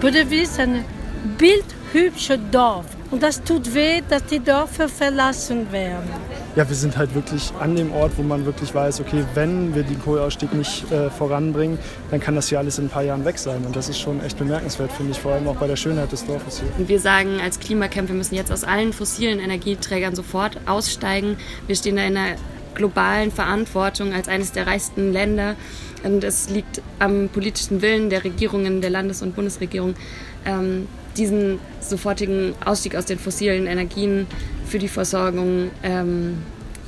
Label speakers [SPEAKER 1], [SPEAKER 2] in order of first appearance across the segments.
[SPEAKER 1] Pödelwitz ist ein bildhübsches Dorf. Und das tut weh, dass die Dörfer verlassen werden.
[SPEAKER 2] Ja, wir sind halt wirklich an dem Ort, wo man wirklich weiß, okay, wenn wir den Kohleausstieg nicht äh, voranbringen, dann kann das hier alles in ein paar Jahren weg sein. Und das ist schon echt bemerkenswert, finde ich, vor allem auch bei der Schönheit des Dorfes hier.
[SPEAKER 3] Und wir sagen als Klimacamp, wir müssen jetzt aus allen fossilen Energieträgern sofort aussteigen. Wir stehen da in einer globalen Verantwortung als eines der reichsten Länder. Und es liegt am politischen Willen der Regierungen, der Landes- und Bundesregierung, ähm, diesen sofortigen Ausstieg aus den fossilen Energien für die Versorgung ähm,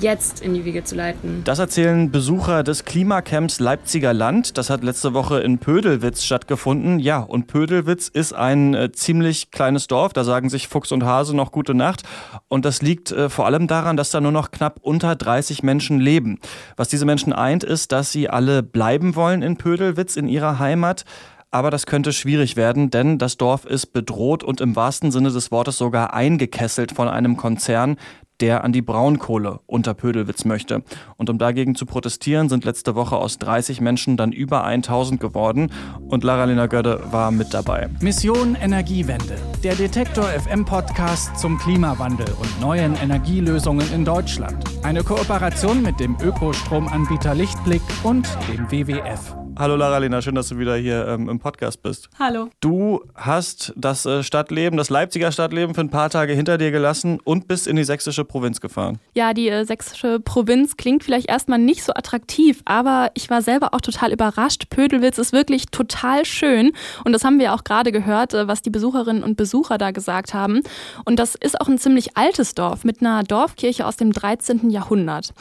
[SPEAKER 3] jetzt in die Wege zu leiten.
[SPEAKER 4] Das erzählen Besucher des Klimacamps Leipziger Land. Das hat letzte Woche in Pödelwitz stattgefunden. Ja, und Pödelwitz ist ein äh, ziemlich kleines Dorf. Da sagen sich Fuchs und Hase noch gute Nacht. Und das liegt äh, vor allem daran, dass da nur noch knapp unter 30 Menschen leben. Was diese Menschen eint, ist, dass sie alle bleiben wollen in Pödelwitz, in ihrer Heimat. Aber das könnte schwierig werden, denn das Dorf ist bedroht und im wahrsten Sinne des Wortes sogar eingekesselt von einem Konzern, der an die Braunkohle unter Pödelwitz möchte. Und um dagegen zu protestieren, sind letzte Woche aus 30 Menschen dann über 1000 geworden. Und Lara-Lena Gödde war mit dabei.
[SPEAKER 5] Mission Energiewende. Der Detektor FM Podcast zum Klimawandel und neuen Energielösungen in Deutschland. Eine Kooperation mit dem Ökostromanbieter Lichtblick und dem WWF.
[SPEAKER 4] Hallo Lara-Lena, schön, dass du wieder hier ähm, im Podcast bist.
[SPEAKER 6] Hallo.
[SPEAKER 4] Du hast das äh, Stadtleben, das Leipziger Stadtleben für ein paar Tage hinter dir gelassen und bist in die sächsische Provinz gefahren.
[SPEAKER 6] Ja, die äh, sächsische Provinz klingt vielleicht erstmal nicht so attraktiv, aber ich war selber auch total überrascht. Pödelwitz ist wirklich total schön und das haben wir auch gerade gehört, äh, was die Besucherinnen und Besucher da gesagt haben. Und das ist auch ein ziemlich altes Dorf mit einer Dorfkirche aus dem 13. Jahrhundert.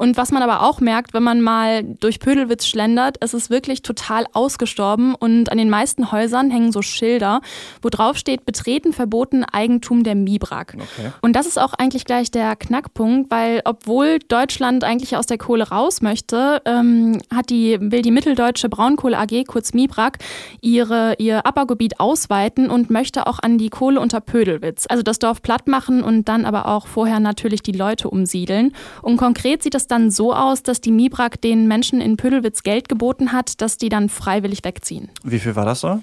[SPEAKER 6] Und was man aber auch merkt, wenn man mal durch Pödelwitz schlendert, es ist wirklich wirklich total ausgestorben und an den meisten Häusern hängen so Schilder, wo drauf steht, betreten verboten Eigentum der Mibrak. Okay. Und das ist auch eigentlich gleich der Knackpunkt, weil obwohl Deutschland eigentlich aus der Kohle raus möchte, ähm, hat die, will die Mitteldeutsche Braunkohle AG, kurz Mibrak, ihre, ihr Abbaugebiet ausweiten und möchte auch an die Kohle unter Pödelwitz. Also das Dorf platt machen und dann aber auch vorher natürlich die Leute umsiedeln. Und konkret sieht es dann so aus, dass die Mibrak den Menschen in Pödelwitz Geld geboten hat, dass die dann freiwillig wegziehen.
[SPEAKER 4] Wie viel war das so?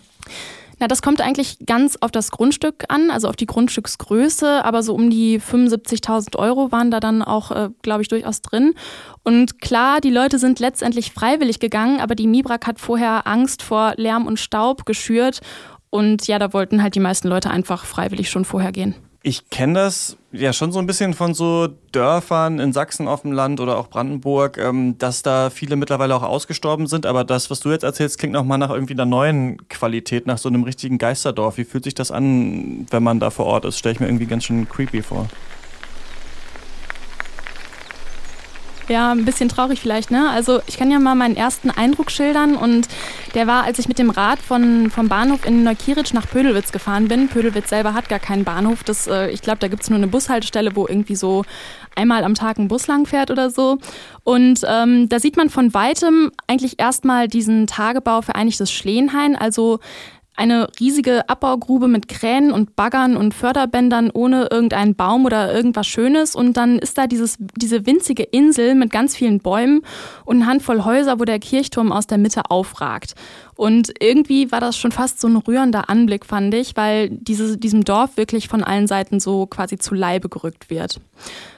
[SPEAKER 6] Na, das kommt eigentlich ganz auf das Grundstück an, also auf die Grundstücksgröße, aber so um die 75.000 Euro waren da dann auch, äh, glaube ich, durchaus drin. Und klar, die Leute sind letztendlich freiwillig gegangen, aber die Mibrak hat vorher Angst vor Lärm und Staub geschürt und ja, da wollten halt die meisten Leute einfach freiwillig schon vorher gehen.
[SPEAKER 4] Ich kenne das ja schon so ein bisschen von so Dörfern in Sachsen auf dem Land oder auch Brandenburg, ähm, dass da viele mittlerweile auch ausgestorben sind. Aber das, was du jetzt erzählst, klingt nochmal nach irgendwie einer neuen Qualität, nach so einem richtigen Geisterdorf. Wie fühlt sich das an, wenn man da vor Ort ist? Stelle ich mir irgendwie ganz schön creepy vor.
[SPEAKER 6] Ja, ein bisschen traurig vielleicht, ne? Also ich kann ja mal meinen ersten Eindruck schildern und der war, als ich mit dem Rad von, vom Bahnhof in Neukieritsch nach Pödelwitz gefahren bin. Pödelwitz selber hat gar keinen Bahnhof. Das, äh, ich glaube, da gibt es nur eine Bushaltestelle, wo irgendwie so einmal am Tag ein Bus lang fährt oder so. Und ähm, da sieht man von weitem eigentlich erstmal diesen Tagebau Vereinigtes Schlehenhain, also eine riesige Abbaugrube mit Kränen und Baggern und Förderbändern ohne irgendeinen Baum oder irgendwas Schönes. Und dann ist da dieses, diese winzige Insel mit ganz vielen Bäumen und eine Handvoll Häuser, wo der Kirchturm aus der Mitte aufragt. Und irgendwie war das schon fast so ein rührender Anblick, fand ich, weil diese, diesem Dorf wirklich von allen Seiten so quasi zu Leibe gerückt wird.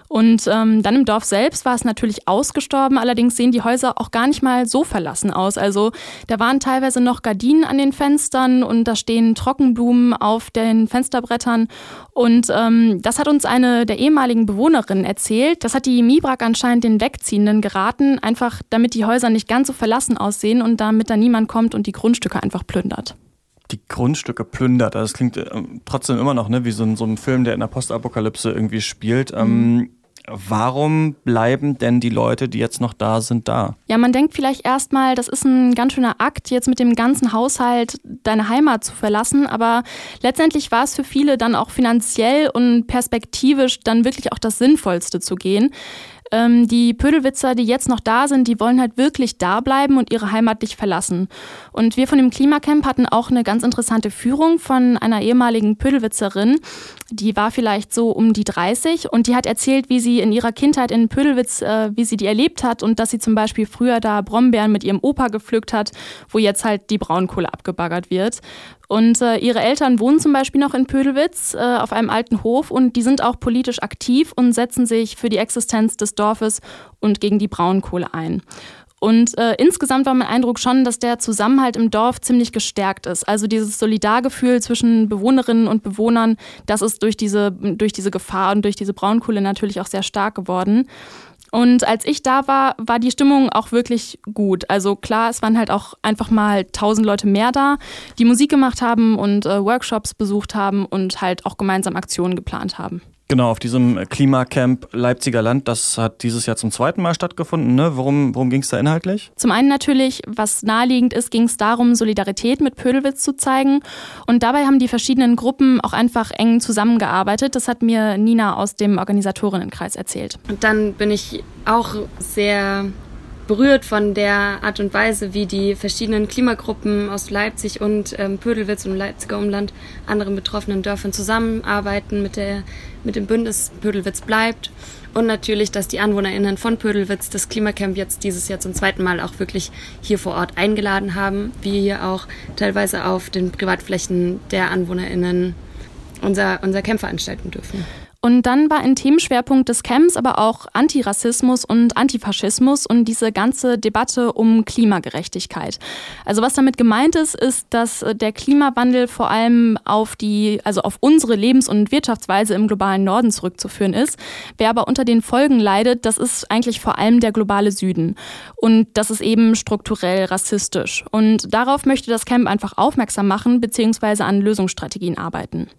[SPEAKER 6] Und ähm, dann im Dorf selbst war es natürlich ausgestorben, allerdings sehen die Häuser auch gar nicht mal so verlassen aus. Also da waren teilweise noch Gardinen an den Fenstern und da stehen Trockenblumen auf den Fensterbrettern. Und ähm, das hat uns eine der ehemaligen Bewohnerinnen erzählt. Das hat die Mibrak anscheinend den Wegziehenden geraten, einfach damit die Häuser nicht ganz so verlassen aussehen und damit da niemand kommt und die Grundstücke einfach plündert
[SPEAKER 4] die Grundstücke plündert. Also das klingt äh, trotzdem immer noch ne, wie so ein, so ein Film, der in der Postapokalypse irgendwie spielt. Ähm, mhm. Warum bleiben denn die Leute, die jetzt noch da sind, da?
[SPEAKER 6] Ja, man denkt vielleicht erstmal, das ist ein ganz schöner Akt, jetzt mit dem ganzen Haushalt deine Heimat zu verlassen. Aber letztendlich war es für viele dann auch finanziell und perspektivisch dann wirklich auch das Sinnvollste zu gehen. Ähm, die Pödelwitzer, die jetzt noch da sind, die wollen halt wirklich da bleiben und ihre Heimat nicht verlassen. Und wir von dem Klimacamp hatten auch eine ganz interessante Führung von einer ehemaligen Pödelwitzerin. Die war vielleicht so um die 30 und die hat erzählt, wie sie in ihrer Kindheit in Pödelwitz, äh, wie sie die erlebt hat und dass sie zum Beispiel früher da Brombeeren mit ihrem Opa gepflückt hat, wo jetzt halt die Braunkohle abgebaggert wird. Und äh, ihre Eltern wohnen zum Beispiel noch in Pödelwitz äh, auf einem alten Hof und die sind auch politisch aktiv und setzen sich für die Existenz des Dorfes und gegen die Braunkohle ein. Und äh, insgesamt war mein Eindruck schon, dass der Zusammenhalt im Dorf ziemlich gestärkt ist. Also dieses Solidargefühl zwischen Bewohnerinnen und Bewohnern, das ist durch diese, durch diese Gefahr und durch diese Braunkohle natürlich auch sehr stark geworden. Und als ich da war, war die Stimmung auch wirklich gut. Also klar, es waren halt auch einfach mal tausend Leute mehr da, die Musik gemacht haben und äh, Workshops besucht haben und halt auch gemeinsam Aktionen geplant haben.
[SPEAKER 4] Genau, auf diesem Klimacamp Leipziger Land, das hat dieses Jahr zum zweiten Mal stattgefunden. Ne? Worum, worum ging es da inhaltlich?
[SPEAKER 6] Zum einen natürlich, was naheliegend ist, ging es darum, Solidarität mit Pödelwitz zu zeigen. Und dabei haben die verschiedenen Gruppen auch einfach eng zusammengearbeitet. Das hat mir Nina aus dem Organisatorinnenkreis erzählt.
[SPEAKER 3] Und dann bin ich auch sehr berührt von der Art und Weise, wie die verschiedenen Klimagruppen aus Leipzig und ähm, Pödelwitz und Leipziger Umland, anderen betroffenen Dörfern zusammenarbeiten mit, der, mit dem Bündnis Pödelwitz bleibt. Und natürlich, dass die AnwohnerInnen von Pödelwitz das Klimacamp jetzt dieses Jahr zum zweiten Mal auch wirklich hier vor Ort eingeladen haben. Wir hier auch teilweise auf den Privatflächen der AnwohnerInnen unser, unser Camp veranstalten dürfen.
[SPEAKER 6] Und dann war ein Themenschwerpunkt des Camps aber auch Antirassismus und Antifaschismus und diese ganze Debatte um Klimagerechtigkeit. Also was damit gemeint ist, ist, dass der Klimawandel vor allem auf die, also auf unsere Lebens- und Wirtschaftsweise im globalen Norden zurückzuführen ist. Wer aber unter den Folgen leidet, das ist eigentlich vor allem der globale Süden. Und das ist eben strukturell rassistisch. Und darauf möchte das Camp einfach aufmerksam machen, beziehungsweise an Lösungsstrategien arbeiten.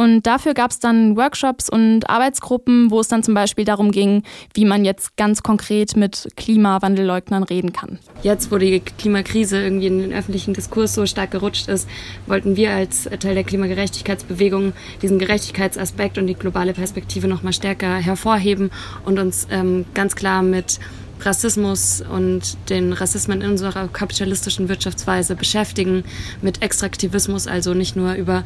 [SPEAKER 6] Und dafür gab es dann Workshops und Arbeitsgruppen, wo es dann zum Beispiel darum ging, wie man jetzt ganz konkret mit Klimawandelleugnern reden kann.
[SPEAKER 3] Jetzt, wo die Klimakrise irgendwie in den öffentlichen Diskurs so stark gerutscht ist, wollten wir als Teil der Klimagerechtigkeitsbewegung diesen Gerechtigkeitsaspekt und die globale Perspektive nochmal stärker hervorheben und uns ähm, ganz klar mit Rassismus und den Rassismen in unserer kapitalistischen Wirtschaftsweise beschäftigen, mit Extraktivismus, also nicht nur über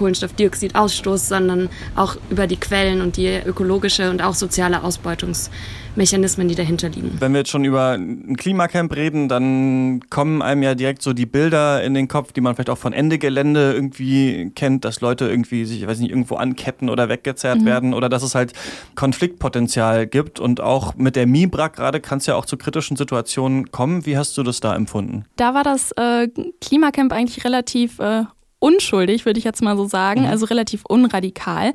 [SPEAKER 3] Kohlenstoffdioxidausstoß, sondern auch über die Quellen und die ökologische und auch soziale Ausbeutungsmechanismen, die dahinter liegen.
[SPEAKER 4] Wenn wir jetzt schon über ein Klimacamp reden, dann kommen einem ja direkt so die Bilder in den Kopf, die man vielleicht auch von Ende Gelände irgendwie kennt, dass Leute irgendwie sich, ich weiß nicht, irgendwo anketten oder weggezerrt mhm. werden oder dass es halt Konfliktpotenzial gibt und auch mit der MIBRAC gerade kann es ja auch zu kritischen Situationen kommen. Wie hast du das da empfunden?
[SPEAKER 6] Da war das äh, Klimacamp eigentlich relativ äh, unschuldig, würde ich jetzt mal so sagen, mhm. also relativ unradikal.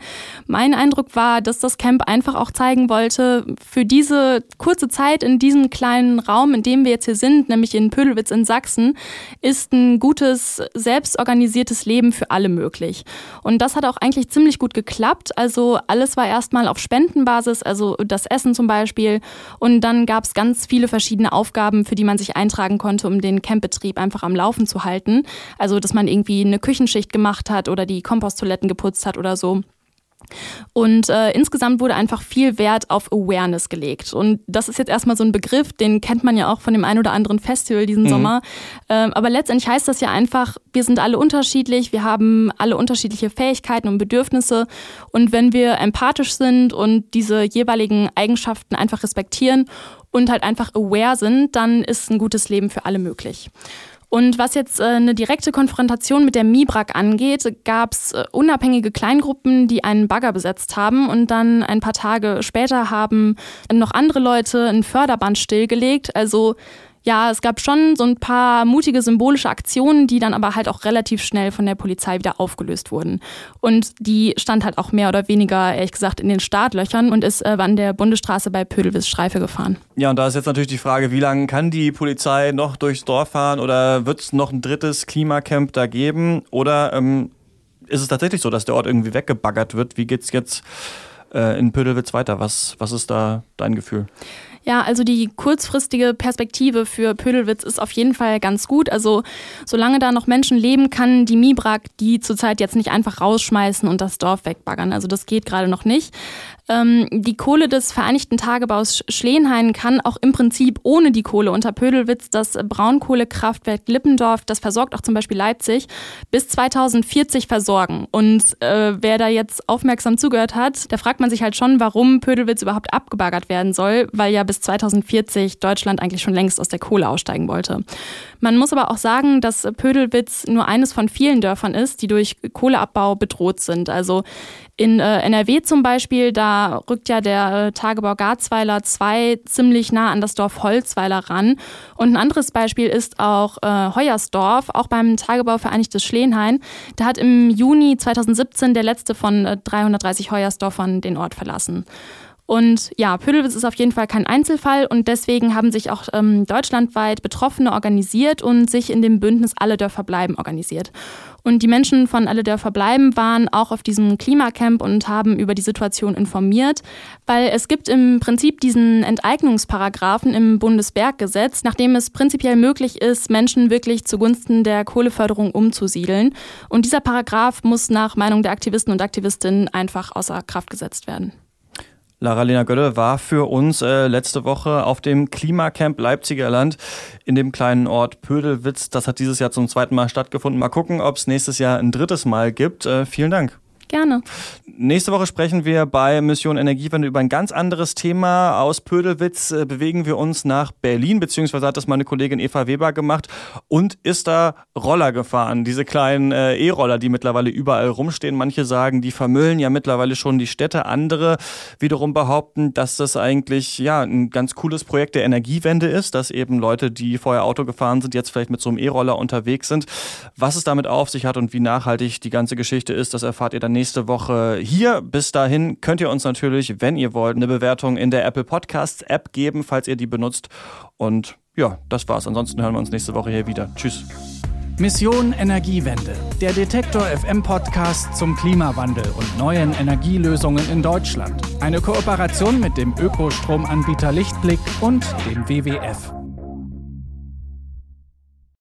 [SPEAKER 6] Mein Eindruck war, dass das Camp einfach auch zeigen wollte, für diese kurze Zeit in diesem kleinen Raum, in dem wir jetzt hier sind, nämlich in Pödelwitz in Sachsen, ist ein gutes, selbstorganisiertes Leben für alle möglich. Und das hat auch eigentlich ziemlich gut geklappt. Also alles war erstmal auf Spendenbasis, also das Essen zum Beispiel. Und dann gab es ganz viele verschiedene Aufgaben, für die man sich eintragen konnte, um den Campbetrieb einfach am Laufen zu halten. Also, dass man irgendwie eine Küche Küchenschicht gemacht hat oder die Komposttoiletten geputzt hat oder so. Und äh, insgesamt wurde einfach viel Wert auf Awareness gelegt. Und das ist jetzt erstmal so ein Begriff, den kennt man ja auch von dem ein oder anderen Festival diesen mhm. Sommer. Ähm, aber letztendlich heißt das ja einfach, wir sind alle unterschiedlich, wir haben alle unterschiedliche Fähigkeiten und Bedürfnisse. Und wenn wir empathisch sind und diese jeweiligen Eigenschaften einfach respektieren und halt einfach aware sind, dann ist ein gutes Leben für alle möglich. Und was jetzt äh, eine direkte Konfrontation mit der MIBRAG angeht, gab es äh, unabhängige Kleingruppen, die einen Bagger besetzt haben und dann ein paar Tage später haben noch andere Leute ein Förderband stillgelegt. Also ja, es gab schon so ein paar mutige symbolische Aktionen, die dann aber halt auch relativ schnell von der Polizei wieder aufgelöst wurden. Und die stand halt auch mehr oder weniger, ehrlich gesagt, in den Startlöchern und ist äh, an der Bundesstraße bei Pödelwitz Streife gefahren.
[SPEAKER 4] Ja, und da ist jetzt natürlich die Frage, wie lange kann die Polizei noch durchs Dorf fahren oder wird es noch ein drittes Klimacamp da geben? Oder ähm, ist es tatsächlich so, dass der Ort irgendwie weggebaggert wird? Wie geht es jetzt äh, in Pödelwitz weiter? Was, was ist da dein Gefühl?
[SPEAKER 6] Ja, also die kurzfristige Perspektive für Pödelwitz ist auf jeden Fall ganz gut. Also solange da noch Menschen leben, kann die Mibrak die zurzeit jetzt nicht einfach rausschmeißen und das Dorf wegbaggern. Also das geht gerade noch nicht. Ähm, die Kohle des Vereinigten Tagebaus Schleenhain kann auch im Prinzip ohne die Kohle unter Pödelwitz das Braunkohlekraftwerk Lippendorf, das versorgt auch zum Beispiel Leipzig, bis 2040 versorgen. Und äh, wer da jetzt aufmerksam zugehört hat, da fragt man sich halt schon, warum Pödelwitz überhaupt abgebaggert werden soll, weil ja bis 2040 Deutschland eigentlich schon längst aus der Kohle aussteigen wollte. Man muss aber auch sagen, dass Pödelwitz nur eines von vielen Dörfern ist, die durch Kohleabbau bedroht sind. Also in äh, NRW zum Beispiel, da rückt ja der äh, Tagebau Garzweiler 2 ziemlich nah an das Dorf Holzweiler ran. Und ein anderes Beispiel ist auch äh, Heuersdorf, auch beim Tagebau Vereinigtes Schleenhain. Da hat im Juni 2017 der letzte von äh, 330 Heuersdorfern den Ort verlassen. Und ja, Pödelwitz ist auf jeden Fall kein Einzelfall und deswegen haben sich auch ähm, deutschlandweit Betroffene organisiert und sich in dem Bündnis Alle Dörfer bleiben organisiert. Und die Menschen von Alle Dörfer bleiben waren auch auf diesem Klimacamp und haben über die Situation informiert, weil es gibt im Prinzip diesen Enteignungsparagraphen im Bundesberggesetz, nachdem es prinzipiell möglich ist, Menschen wirklich zugunsten der Kohleförderung umzusiedeln. Und dieser Paragraph muss nach Meinung der Aktivisten und Aktivistinnen einfach außer Kraft gesetzt werden.
[SPEAKER 4] Lara-Lena Gölle war für uns äh, letzte Woche auf dem Klimacamp Leipziger Land in dem kleinen Ort Pödelwitz. Das hat dieses Jahr zum zweiten Mal stattgefunden. Mal gucken, ob es nächstes Jahr ein drittes Mal gibt. Äh, vielen Dank.
[SPEAKER 6] Gerne.
[SPEAKER 4] Nächste Woche sprechen wir bei Mission Energiewende über ein ganz anderes Thema. Aus Pödelwitz äh, bewegen wir uns nach Berlin, beziehungsweise hat das meine Kollegin Eva Weber gemacht und ist da Roller gefahren. Diese kleinen äh, E-Roller, die mittlerweile überall rumstehen. Manche sagen, die vermüllen ja mittlerweile schon die Städte. Andere wiederum behaupten, dass das eigentlich ja ein ganz cooles Projekt der Energiewende ist, dass eben Leute, die vorher Auto gefahren sind, jetzt vielleicht mit so einem E-Roller unterwegs sind. Was es damit auf sich hat und wie nachhaltig die ganze Geschichte ist, das erfahrt ihr dann nächste Woche hier. Bis dahin könnt ihr uns natürlich, wenn ihr wollt, eine Bewertung in der Apple Podcasts App geben, falls ihr die benutzt. Und ja, das war's. Ansonsten hören wir uns nächste Woche hier wieder. Tschüss.
[SPEAKER 5] Mission Energiewende, der Detektor FM Podcast zum Klimawandel und neuen Energielösungen in Deutschland. Eine Kooperation mit dem Ökostromanbieter Lichtblick und dem WWF.